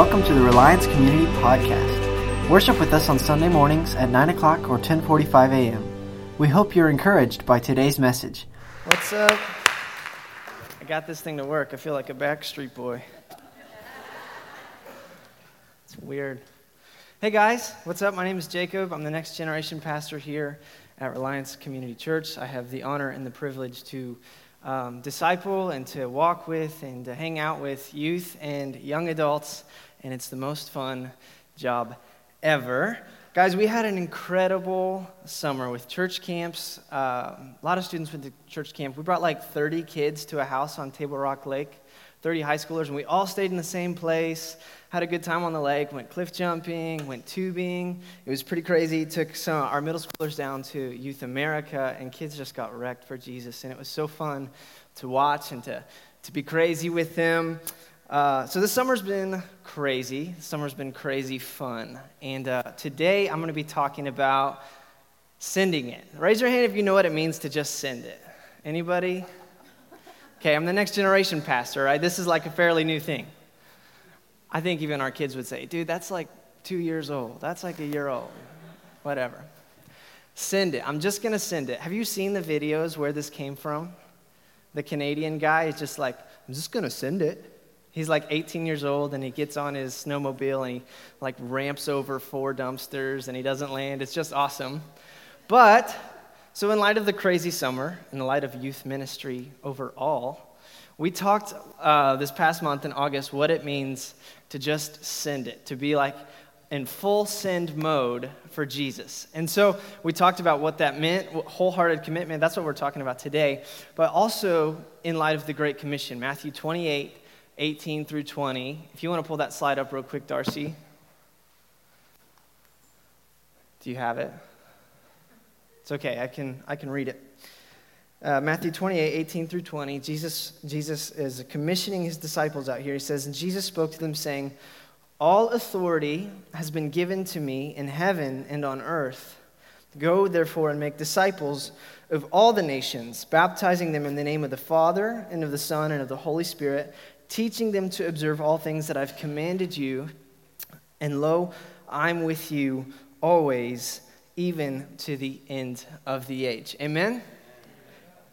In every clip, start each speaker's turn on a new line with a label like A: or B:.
A: Welcome to the Reliance Community Podcast. Worship with us on Sunday mornings at 9 o'clock or 1045 a.m. We hope you're encouraged by today's message.
B: What's up? I got this thing to work. I feel like a Backstreet Boy. It's weird. Hey guys, what's up? My name is Jacob. I'm the next generation pastor here at Reliance Community Church. I have the honor and the privilege to um, disciple and to walk with and to hang out with youth and young adults, and it's the most fun job ever. Guys, we had an incredible summer with church camps. Uh, a lot of students went to church camp. We brought like 30 kids to a house on Table Rock Lake, 30 high schoolers, and we all stayed in the same place had a good time on the lake, went cliff jumping, went tubing. It was pretty crazy. Took some our middle schoolers down to Youth America, and kids just got wrecked for Jesus. And it was so fun to watch and to, to be crazy with them. Uh, so this summer's been crazy. The summer's been crazy fun. And uh, today I'm going to be talking about sending it. Raise your hand if you know what it means to just send it. Anybody? Okay, I'm the next generation pastor, right? This is like a fairly new thing. I think even our kids would say, dude, that's like two years old. That's like a year old. Whatever. Send it. I'm just going to send it. Have you seen the videos where this came from? The Canadian guy is just like, I'm just going to send it. He's like 18 years old and he gets on his snowmobile and he like ramps over four dumpsters and he doesn't land. It's just awesome. But, so in light of the crazy summer, in the light of youth ministry overall, we talked uh, this past month in August what it means to just send it, to be like in full send mode for Jesus. And so we talked about what that meant, wholehearted commitment. That's what we're talking about today. But also in light of the Great Commission, Matthew 28, 18 through 20. If you want to pull that slide up real quick, Darcy. Do you have it? It's okay, I can, I can read it. Uh, Matthew 28, 18 through 20, Jesus, Jesus is commissioning his disciples out here. He says, And Jesus spoke to them, saying, All authority has been given to me in heaven and on earth. Go, therefore, and make disciples of all the nations, baptizing them in the name of the Father, and of the Son, and of the Holy Spirit, teaching them to observe all things that I've commanded you. And lo, I'm with you always, even to the end of the age. Amen?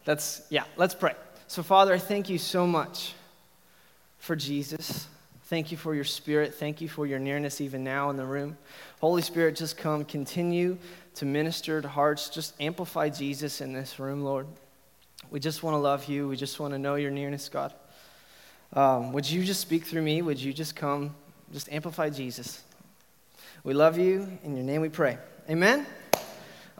B: That's, yeah, let's pray. So, Father, I thank you so much for Jesus. Thank you for your spirit. Thank you for your nearness even now in the room. Holy Spirit, just come, continue to minister to hearts. Just amplify Jesus in this room, Lord. We just want to love you. We just want to know your nearness, God. Um, would you just speak through me? Would you just come, just amplify Jesus? We love you. In your name we pray. Amen?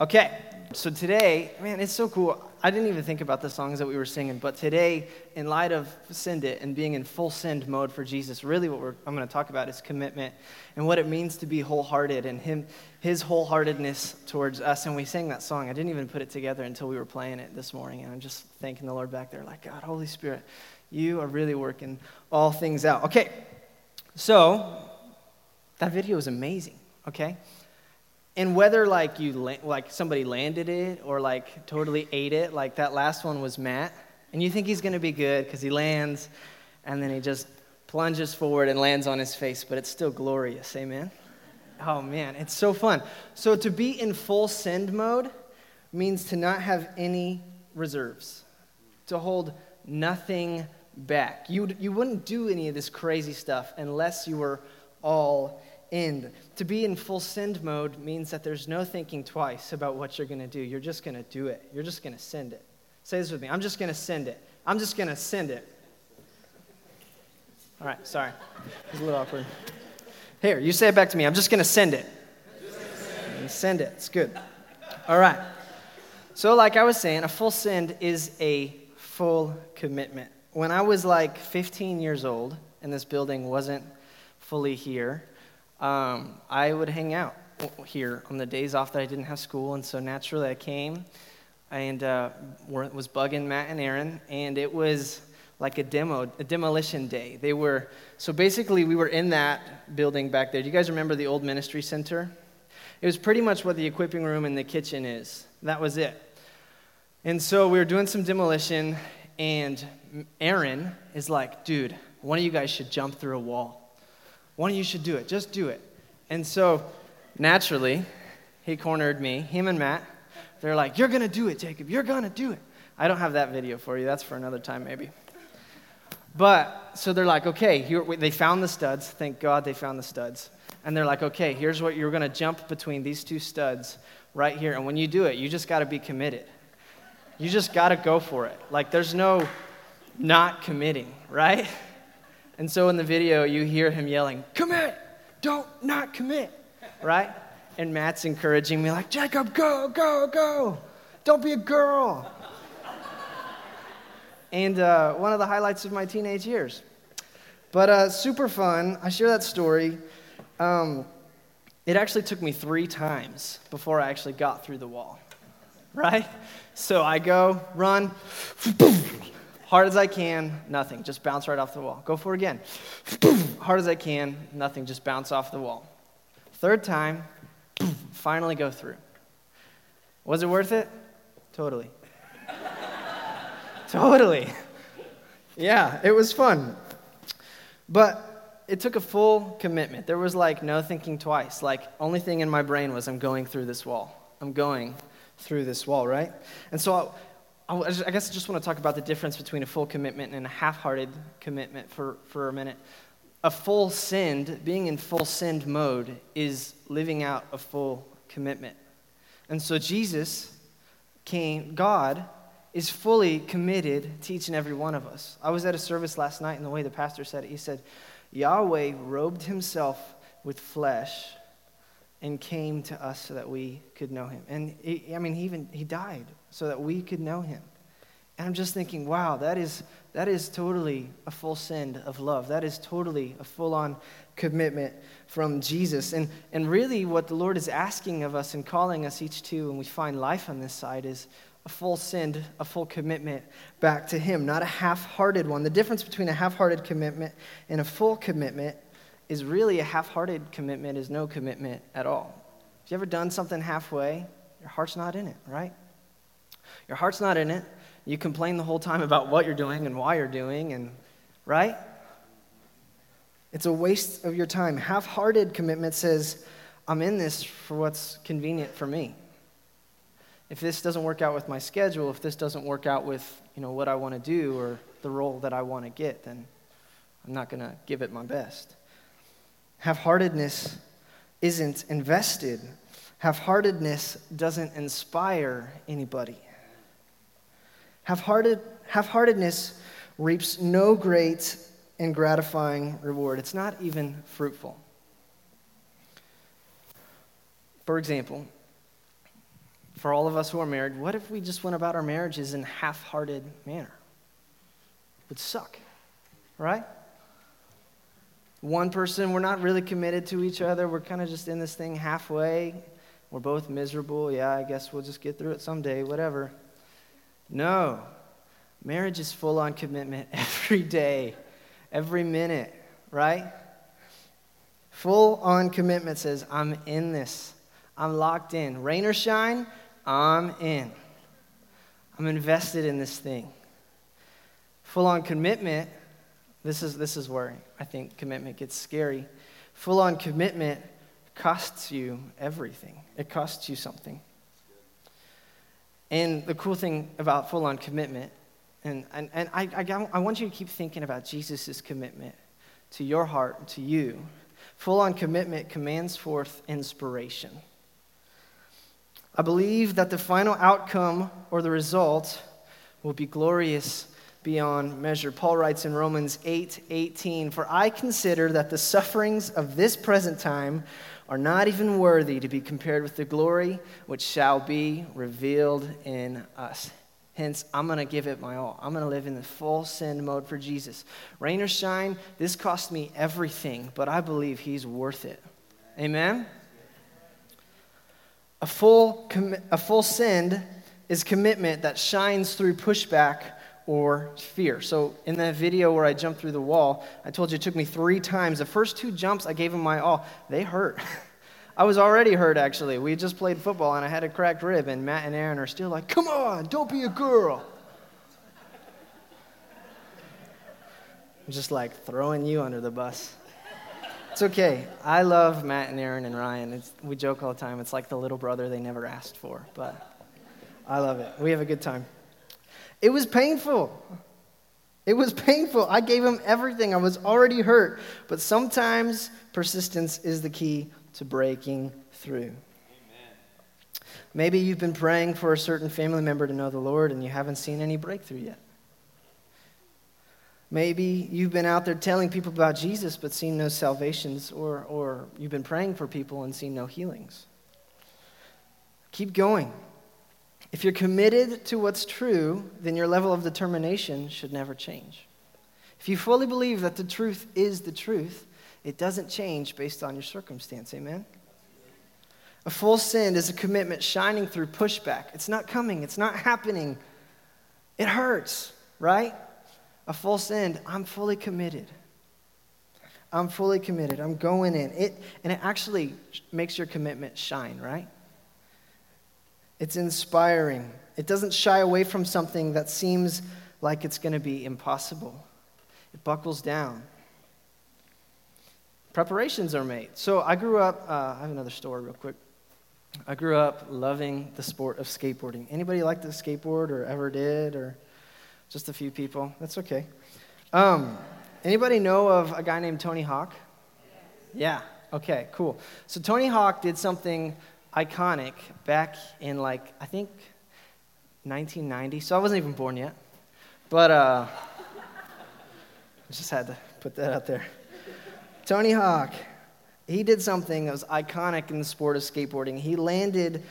B: Okay, so today, man, it's so cool. I didn't even think about the songs that we were singing, but today, in light of Send It and being in full send mode for Jesus, really what I'm going to talk about is commitment and what it means to be wholehearted and him, his wholeheartedness towards us. And we sang that song. I didn't even put it together until we were playing it this morning. And I'm just thanking the Lord back there, like, God, Holy Spirit, you are really working all things out. Okay, so that video is amazing, okay? and whether like you like somebody landed it or like totally ate it like that last one was matt and you think he's to be good because he lands and then he just plunges forward and lands on his face but it's still glorious amen oh man it's so fun so to be in full send mode means to not have any reserves to hold nothing back you, you wouldn't do any of this crazy stuff unless you were all in. To be in full send mode means that there's no thinking twice about what you're going to do. You're just going to do it. You're just going to send it. Say this with me. I'm just going to send it. I'm just going to send it. All right, sorry. It was a little awkward. Here, you say it back to me. I'm just going to send it. Send. send it. It's good. All right. So, like I was saying, a full send is a full commitment. When I was like 15 years old and this building wasn't fully here, um, I would hang out here on the days off that I didn't have school, and so naturally I came and uh, was bugging Matt and Aaron, and it was like a demo, a demolition day. They were so basically we were in that building back there. Do you guys remember the old ministry center? It was pretty much what the equipping room and the kitchen is. That was it. And so we were doing some demolition, and Aaron is like, "Dude, one of you guys should jump through a wall." one of you should do it. Just do it. And so, naturally, he cornered me, him and Matt. They're like, You're going to do it, Jacob. You're going to do it. I don't have that video for you. That's for another time, maybe. But, so they're like, Okay, here, they found the studs. Thank God they found the studs. And they're like, Okay, here's what you're going to jump between these two studs right here. And when you do it, you just got to be committed. You just got to go for it. Like, there's no not committing, right? And so in the video, you hear him yelling, Commit! Don't not commit, right? And Matt's encouraging me, like, Jacob, go, go, go. Don't be a girl. and uh, one of the highlights of my teenage years. But uh, super fun. I share that story. Um, it actually took me three times before I actually got through the wall, right? So I go, run, hard as I can, nothing, just bounce right off the wall. Go for it again, hard as I can, nothing, just bounce off the wall. Third time, finally go through. Was it worth it? Totally. totally. Yeah, it was fun. But it took a full commitment. There was like no thinking twice. Like, only thing in my brain was, I'm going through this wall. I'm going through this wall, right? And so I, I guess I just want to talk about the difference between a full commitment and a half hearted commitment for, for a minute a full send, being in full send mode, is living out a full commitment. And so Jesus came, God is fully committed to each and every one of us. I was at a service last night, and the way the pastor said it, he said, Yahweh robed himself with flesh and came to us so that we could know him. And he, I mean, he even he died so that we could know him. And I'm just thinking, wow, that is, that is totally a full send of love. That is totally a full on commitment from Jesus. And, and really, what the Lord is asking of us and calling us each to, when we find life on this side, is a full send, a full commitment back to Him, not a half hearted one. The difference between a half hearted commitment and a full commitment is really a half hearted commitment is no commitment at all. Have you ever done something halfway? Your heart's not in it, right? Your heart's not in it. You complain the whole time about what you're doing and why you're doing, and right? It's a waste of your time. Half hearted commitment says, I'm in this for what's convenient for me. If this doesn't work out with my schedule, if this doesn't work out with you know, what I want to do or the role that I want to get, then I'm not going to give it my best. Half heartedness isn't invested, half heartedness doesn't inspire anybody. Half-hearted, half-heartedness reaps no great and gratifying reward. It's not even fruitful. For example, for all of us who are married, what if we just went about our marriages in half-hearted manner? It would suck, right? One person, we're not really committed to each other. We're kind of just in this thing halfway. We're both miserable. Yeah, I guess we'll just get through it someday, whatever. No. Marriage is full on commitment every day, every minute, right? Full on commitment says, I'm in this. I'm locked in. Rain or shine, I'm in. I'm invested in this thing. Full on commitment, this is, this is where I think commitment gets scary. Full on commitment costs you everything, it costs you something. And the cool thing about full on commitment, and, and, and I, I, I want you to keep thinking about Jesus' commitment to your heart, to you. Full on commitment commands forth inspiration. I believe that the final outcome or the result will be glorious beyond measure. Paul writes in Romans 8 18, For I consider that the sufferings of this present time are not even worthy to be compared with the glory which shall be revealed in us. Hence, I'm going to give it my all. I'm going to live in the full send mode for Jesus. Rain or shine, this cost me everything, but I believe He's worth it. Amen? A full, a full send is commitment that shines through pushback or fear. So, in that video where I jumped through the wall, I told you it took me three times. The first two jumps, I gave them my all. They hurt. I was already hurt, actually. We just played football, and I had a cracked rib, and Matt and Aaron are still like, Come on, don't be a girl. I'm just like throwing you under the bus. It's okay. I love Matt and Aaron and Ryan. It's, we joke all the time. It's like the little brother they never asked for, but I love it. We have a good time. It was painful. It was painful. I gave him everything. I was already hurt. But sometimes persistence is the key to breaking through. Maybe you've been praying for a certain family member to know the Lord and you haven't seen any breakthrough yet. Maybe you've been out there telling people about Jesus but seen no salvations, or, or you've been praying for people and seen no healings. Keep going. If you're committed to what's true, then your level of determination should never change. If you fully believe that the truth is the truth, it doesn't change based on your circumstance. Amen? A full send is a commitment shining through pushback. It's not coming, it's not happening. It hurts, right? A full send, I'm fully committed. I'm fully committed. I'm going in. It, and it actually makes your commitment shine, right? It's inspiring. It doesn't shy away from something that seems like it's going to be impossible. It buckles down. Preparations are made. So I grew up, uh, I have another story real quick. I grew up loving the sport of skateboarding. Anybody like to skateboard or ever did or just a few people? That's okay. Um, anybody know of a guy named Tony Hawk? Yeah. Okay, cool. So Tony Hawk did something iconic back in like I think 1990. So I wasn't even born yet. But uh I just had to put that out there. Tony Hawk, he did something that was iconic in the sport of skateboarding. He landed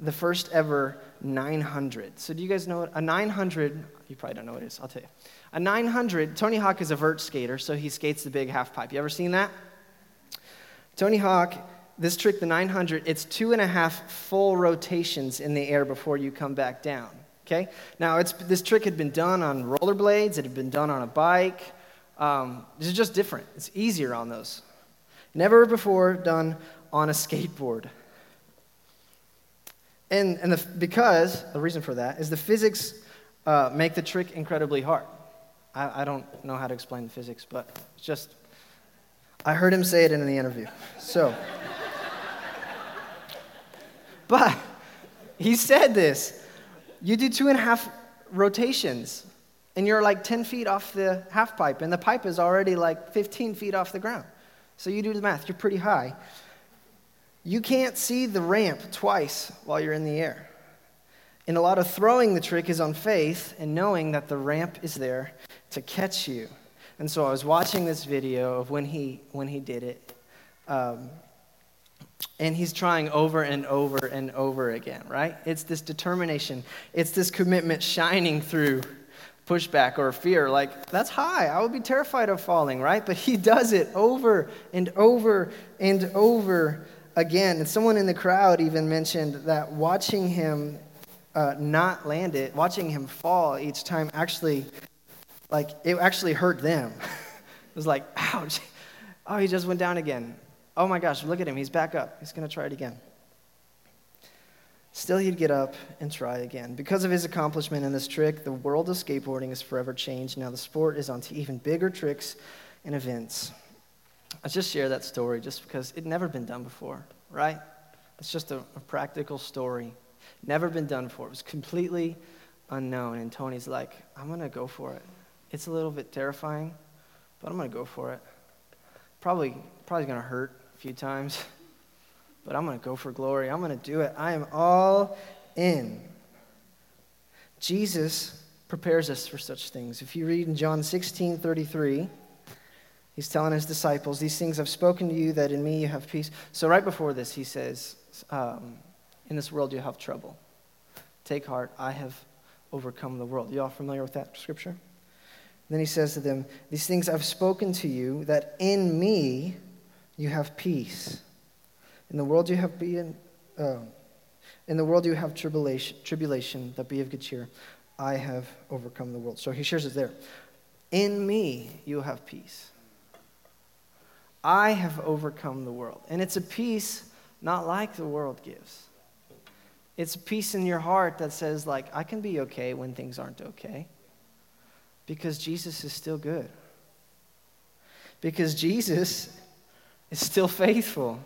B: the first ever 900. So do you guys know what a 900? You probably don't know what it is. I'll tell you. A 900. Tony Hawk is a vert skater, so he skates the big half pipe. You ever seen that? Tony Hawk this trick, the 900, it's two and a half full rotations in the air before you come back down. Okay? Now, this trick had been done on rollerblades, it had been done on a bike. Um, it's just different. It's easier on those. Never before done on a skateboard. And, and the, because, the reason for that is the physics uh, make the trick incredibly hard. I, I don't know how to explain the physics, but it's just, I heard him say it in the interview. So. But he said this you do two and a half rotations, and you're like 10 feet off the half pipe, and the pipe is already like 15 feet off the ground. So you do the math, you're pretty high. You can't see the ramp twice while you're in the air. And a lot of throwing the trick is on faith and knowing that the ramp is there to catch you. And so I was watching this video of when he, when he did it. Um, and he's trying over and over and over again, right? It's this determination, it's this commitment shining through pushback or fear. Like, that's high. I would be terrified of falling, right? But he does it over and over and over again. And someone in the crowd even mentioned that watching him uh, not land it, watching him fall each time actually, like, it actually hurt them. it was like, ouch. Oh, he just went down again. Oh my gosh, look at him. He's back up. He's going to try it again. Still, he'd get up and try again. Because of his accomplishment in this trick, the world of skateboarding is forever changed. Now, the sport is on to even bigger tricks and events. I just share that story just because it never been done before, right? It's just a, a practical story. Never been done before. It was completely unknown. And Tony's like, I'm going to go for it. It's a little bit terrifying, but I'm going to go for it. Probably, probably going to hurt few times, but I'm going to go for glory. I'm going to do it. I am all in. Jesus prepares us for such things. If you read in John 16 33, he's telling his disciples, These things I've spoken to you, that in me you have peace. So, right before this, he says, um, In this world you have trouble. Take heart, I have overcome the world. You all familiar with that scripture? then he says to them, These things I've spoken to you, that in me you have peace. In the world you have been, uh, in the world you have tribulation, tribulation, but be of good cheer. I have overcome the world. So he shares it there. In me you have peace. I have overcome the world. And it's a peace not like the world gives. It's a peace in your heart that says, like, I can be okay when things aren't okay. Because Jesus is still good. Because Jesus is still faithful.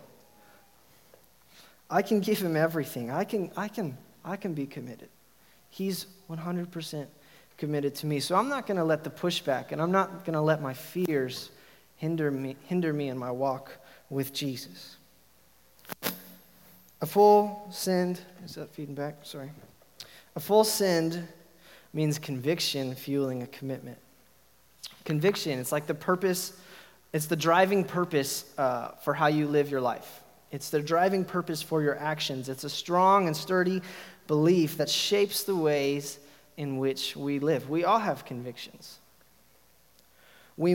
B: I can give him everything. I can, I can, I can be committed. He's 100% committed to me. So I'm not going to let the pushback and I'm not going to let my fears hinder me, hinder me in my walk with Jesus. A full send, is that feeding back? Sorry. A full send means conviction fueling a commitment. Conviction, it's like the purpose, it's the driving purpose uh, for how you live your life. It's the driving purpose for your actions. It's a strong and sturdy belief that shapes the ways in which we live. We all have convictions. We,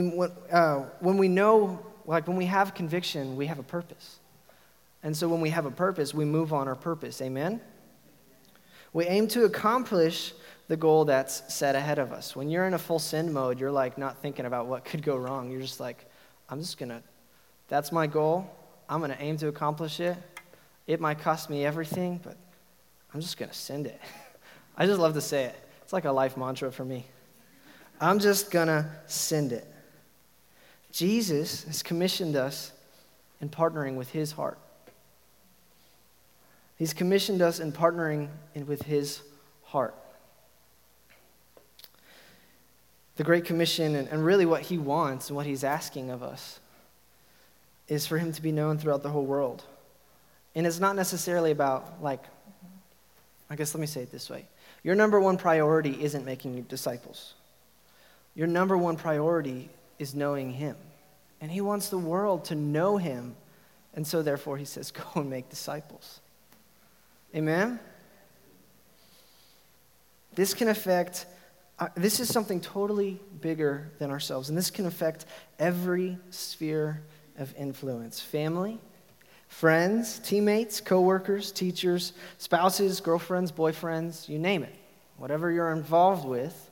B: uh, when we know, like when we have conviction, we have a purpose. And so when we have a purpose, we move on our purpose. Amen? We aim to accomplish the goal that's set ahead of us. When you're in a full send mode, you're like not thinking about what could go wrong. You're just like, I'm just going to, that's my goal. I'm going to aim to accomplish it. It might cost me everything, but I'm just going to send it. I just love to say it. It's like a life mantra for me. I'm just going to send it. Jesus has commissioned us in partnering with his heart. He's commissioned us in partnering in, with his heart. The Great Commission, and, and really what he wants and what he's asking of us, is for him to be known throughout the whole world. And it's not necessarily about, like, I guess let me say it this way your number one priority isn't making disciples, your number one priority is knowing him. And he wants the world to know him. And so, therefore, he says, Go and make disciples. Amen? This can affect, this is something totally bigger than ourselves, and this can affect every sphere of influence family, friends, teammates, coworkers, teachers, spouses, girlfriends, boyfriends, you name it. Whatever you're involved with,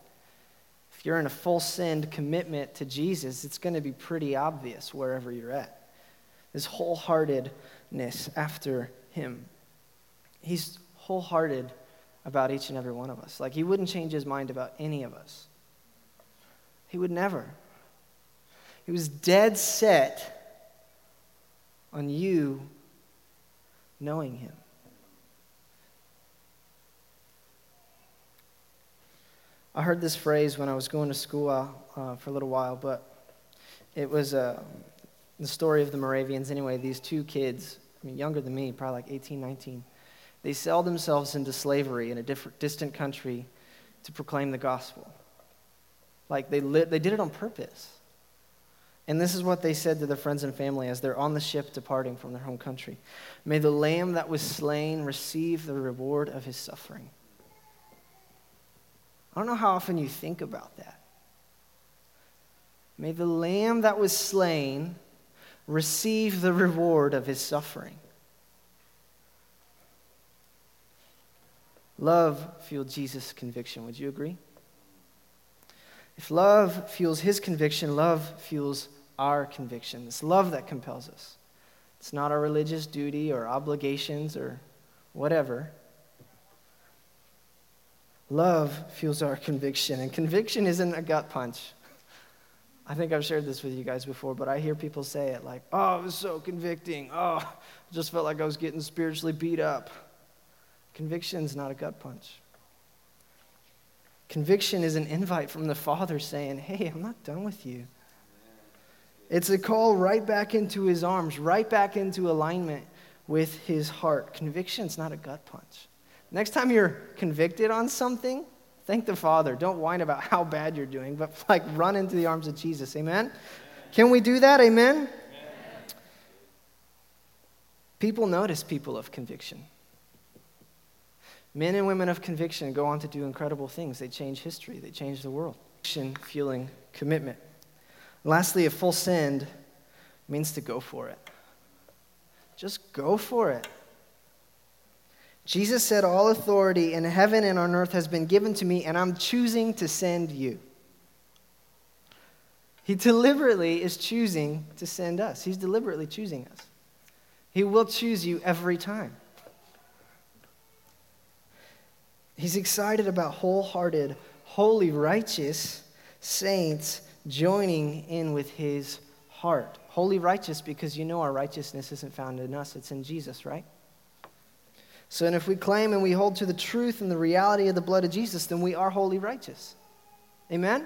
B: if you're in a full send commitment to Jesus, it's going to be pretty obvious wherever you're at. This wholeheartedness after Him. He's wholehearted about each and every one of us. Like, he wouldn't change his mind about any of us. He would never. He was dead set on you knowing him. I heard this phrase when I was going to school uh, for a little while, but it was uh, the story of the Moravians. Anyway, these two kids, I mean, younger than me, probably like 18, 19, they sell themselves into slavery in a different, distant country to proclaim the gospel. Like they, lit, they did it on purpose. And this is what they said to their friends and family as they're on the ship departing from their home country May the lamb that was slain receive the reward of his suffering. I don't know how often you think about that. May the lamb that was slain receive the reward of his suffering. Love fueled Jesus' conviction. Would you agree? If love fuels his conviction, love fuels our conviction. It's love that compels us. It's not our religious duty or obligations or whatever. Love fuels our conviction, and conviction isn't a gut punch. I think I've shared this with you guys before, but I hear people say it like, oh, it was so convicting. Oh, I just felt like I was getting spiritually beat up. Conviction is not a gut punch. Conviction is an invite from the Father saying, Hey, I'm not done with you. It's a call right back into his arms, right back into alignment with his heart. Conviction is not a gut punch. Next time you're convicted on something, thank the Father. Don't whine about how bad you're doing, but like run into the arms of Jesus. Amen? Amen. Can we do that? Amen? Amen? People notice people of conviction. Men and women of conviction go on to do incredible things. They change history, they change the world. Fueling commitment. Lastly, a full send means to go for it. Just go for it. Jesus said, All authority in heaven and on earth has been given to me, and I'm choosing to send you. He deliberately is choosing to send us. He's deliberately choosing us. He will choose you every time. He's excited about wholehearted, holy, righteous saints joining in with his heart. Holy righteous because you know our righteousness isn't found in us, it's in Jesus, right? So, and if we claim and we hold to the truth and the reality of the blood of Jesus, then we are wholly righteous. Amen?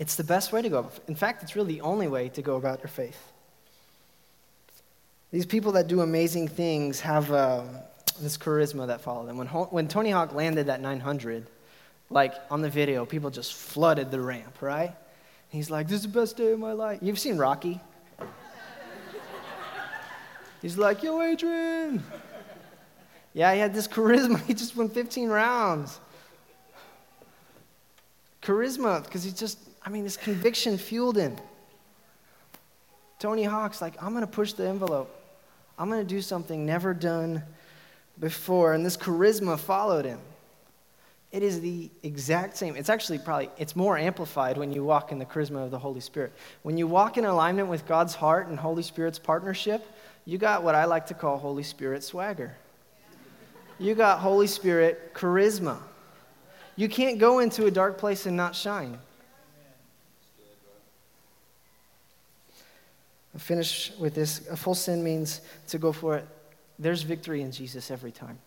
B: It's the best way to go. In fact, it's really the only way to go about your faith. These people that do amazing things have uh, this charisma that followed. them. When, when Tony Hawk landed that 900, like on the video, people just flooded the ramp, right? He's like, This is the best day of my life. You've seen Rocky? He's like, Yo, Adrian. Yeah, he had this charisma. He just won 15 rounds. Charisma, because he just, I mean, this conviction fueled him. Tony Hawk's like, I'm going to push the envelope. I'm going to do something never done before. And this charisma followed him. It is the exact same. It's actually probably it's more amplified when you walk in the charisma of the Holy Spirit. When you walk in alignment with God's heart and Holy Spirit's partnership, you got what I like to call Holy Spirit swagger. You got Holy Spirit charisma. You can't go into a dark place and not shine. I'll finish with this. A full send means to go for it. There's victory in Jesus every time.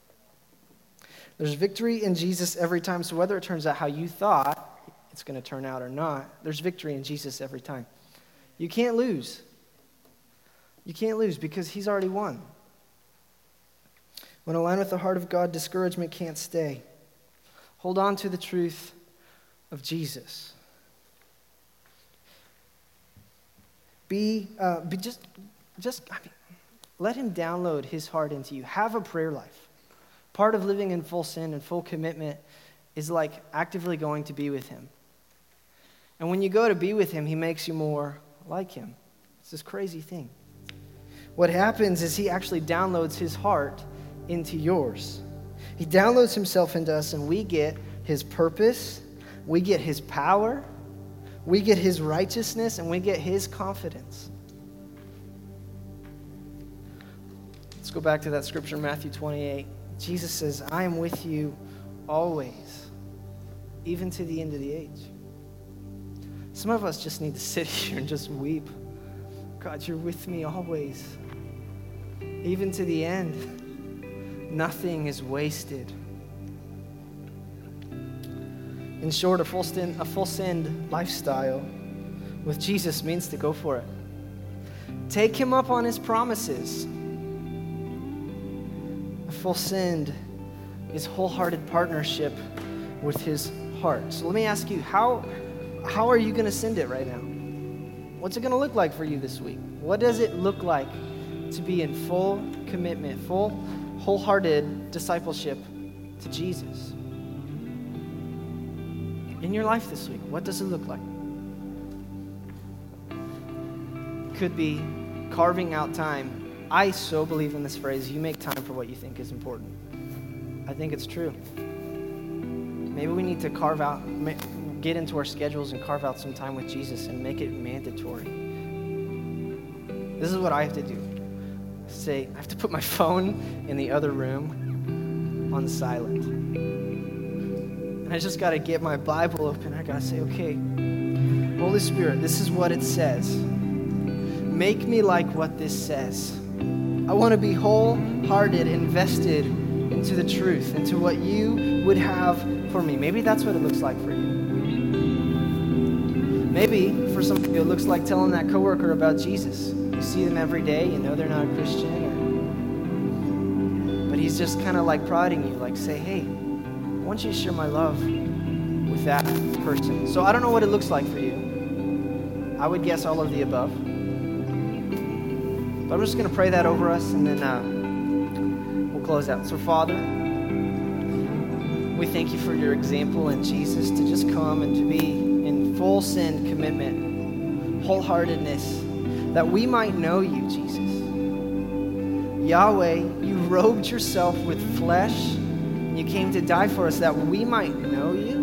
B: There's victory in Jesus every time. So whether it turns out how you thought it's going to turn out or not, there's victory in Jesus every time. You can't lose. You can't lose because he's already won. When aligned with the heart of God, discouragement can't stay. Hold on to the truth of Jesus. Be, uh, be just, just I mean, let him download his heart into you. Have a prayer life. Part of living in full send and full commitment is like actively going to be with Him. And when you go to be with Him, He makes you more like Him. It's this crazy thing. What happens is He actually downloads His heart into yours. He downloads Himself into us, and we get His purpose, we get His power, we get His righteousness, and we get His confidence. Let's go back to that scripture, Matthew 28. Jesus says, I am with you always, even to the end of the age. Some of us just need to sit here and just weep. God, you're with me always, even to the end. Nothing is wasted. In short, a full, send, a full send lifestyle with Jesus means to go for it. Take him up on his promises full send is wholehearted partnership with his heart. So let me ask you, how, how are you going to send it right now? What's it going to look like for you this week? What does it look like to be in full commitment, full, wholehearted discipleship to Jesus? In your life this week, what does it look like? Could be carving out time I so believe in this phrase you make time for what you think is important. I think it's true. Maybe we need to carve out, get into our schedules and carve out some time with Jesus and make it mandatory. This is what I have to do. Say, I have to put my phone in the other room on silent. And I just got to get my Bible open. I got to say, okay, Holy Spirit, this is what it says. Make me like what this says. I want to be wholehearted, invested into the truth, into what you would have for me. Maybe that's what it looks like for you. Maybe for some of you, it looks like telling that coworker about Jesus. You see them every day, you know they're not a Christian, or, but he's just kind of like prodding you, like, say, hey, I want you to share my love with that person. So I don't know what it looks like for you. I would guess all of the above. But I'm just going to pray that over us and then uh, we'll close out. So, Father, we thank you for your example in Jesus to just come and to be in full send commitment, wholeheartedness, that we might know you, Jesus. Yahweh, you robed yourself with flesh. And you came to die for us that we might know you.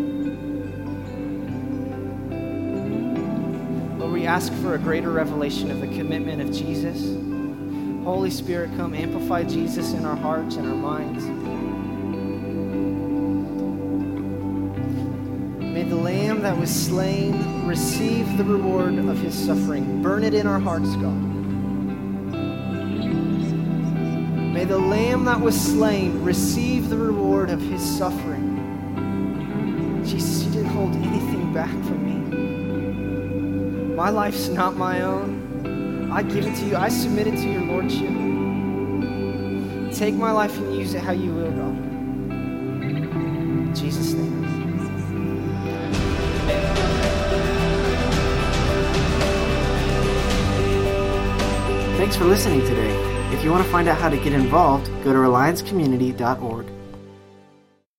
B: Lord, we ask for a greater revelation of the commitment of Jesus. Holy Spirit, come amplify Jesus in our hearts and our minds. May the Lamb that was slain receive the reward of his suffering. Burn it in our hearts, God. May the lamb that was slain receive the reward of his suffering. Jesus, you didn't hold anything back from me. My life's not my own. I give it to you. I submit it to your lordship. Take my life and use it how you will, God. In Jesus' name.
A: Thanks for listening today. If you want to find out how to get involved, go to alliancecommunity.org.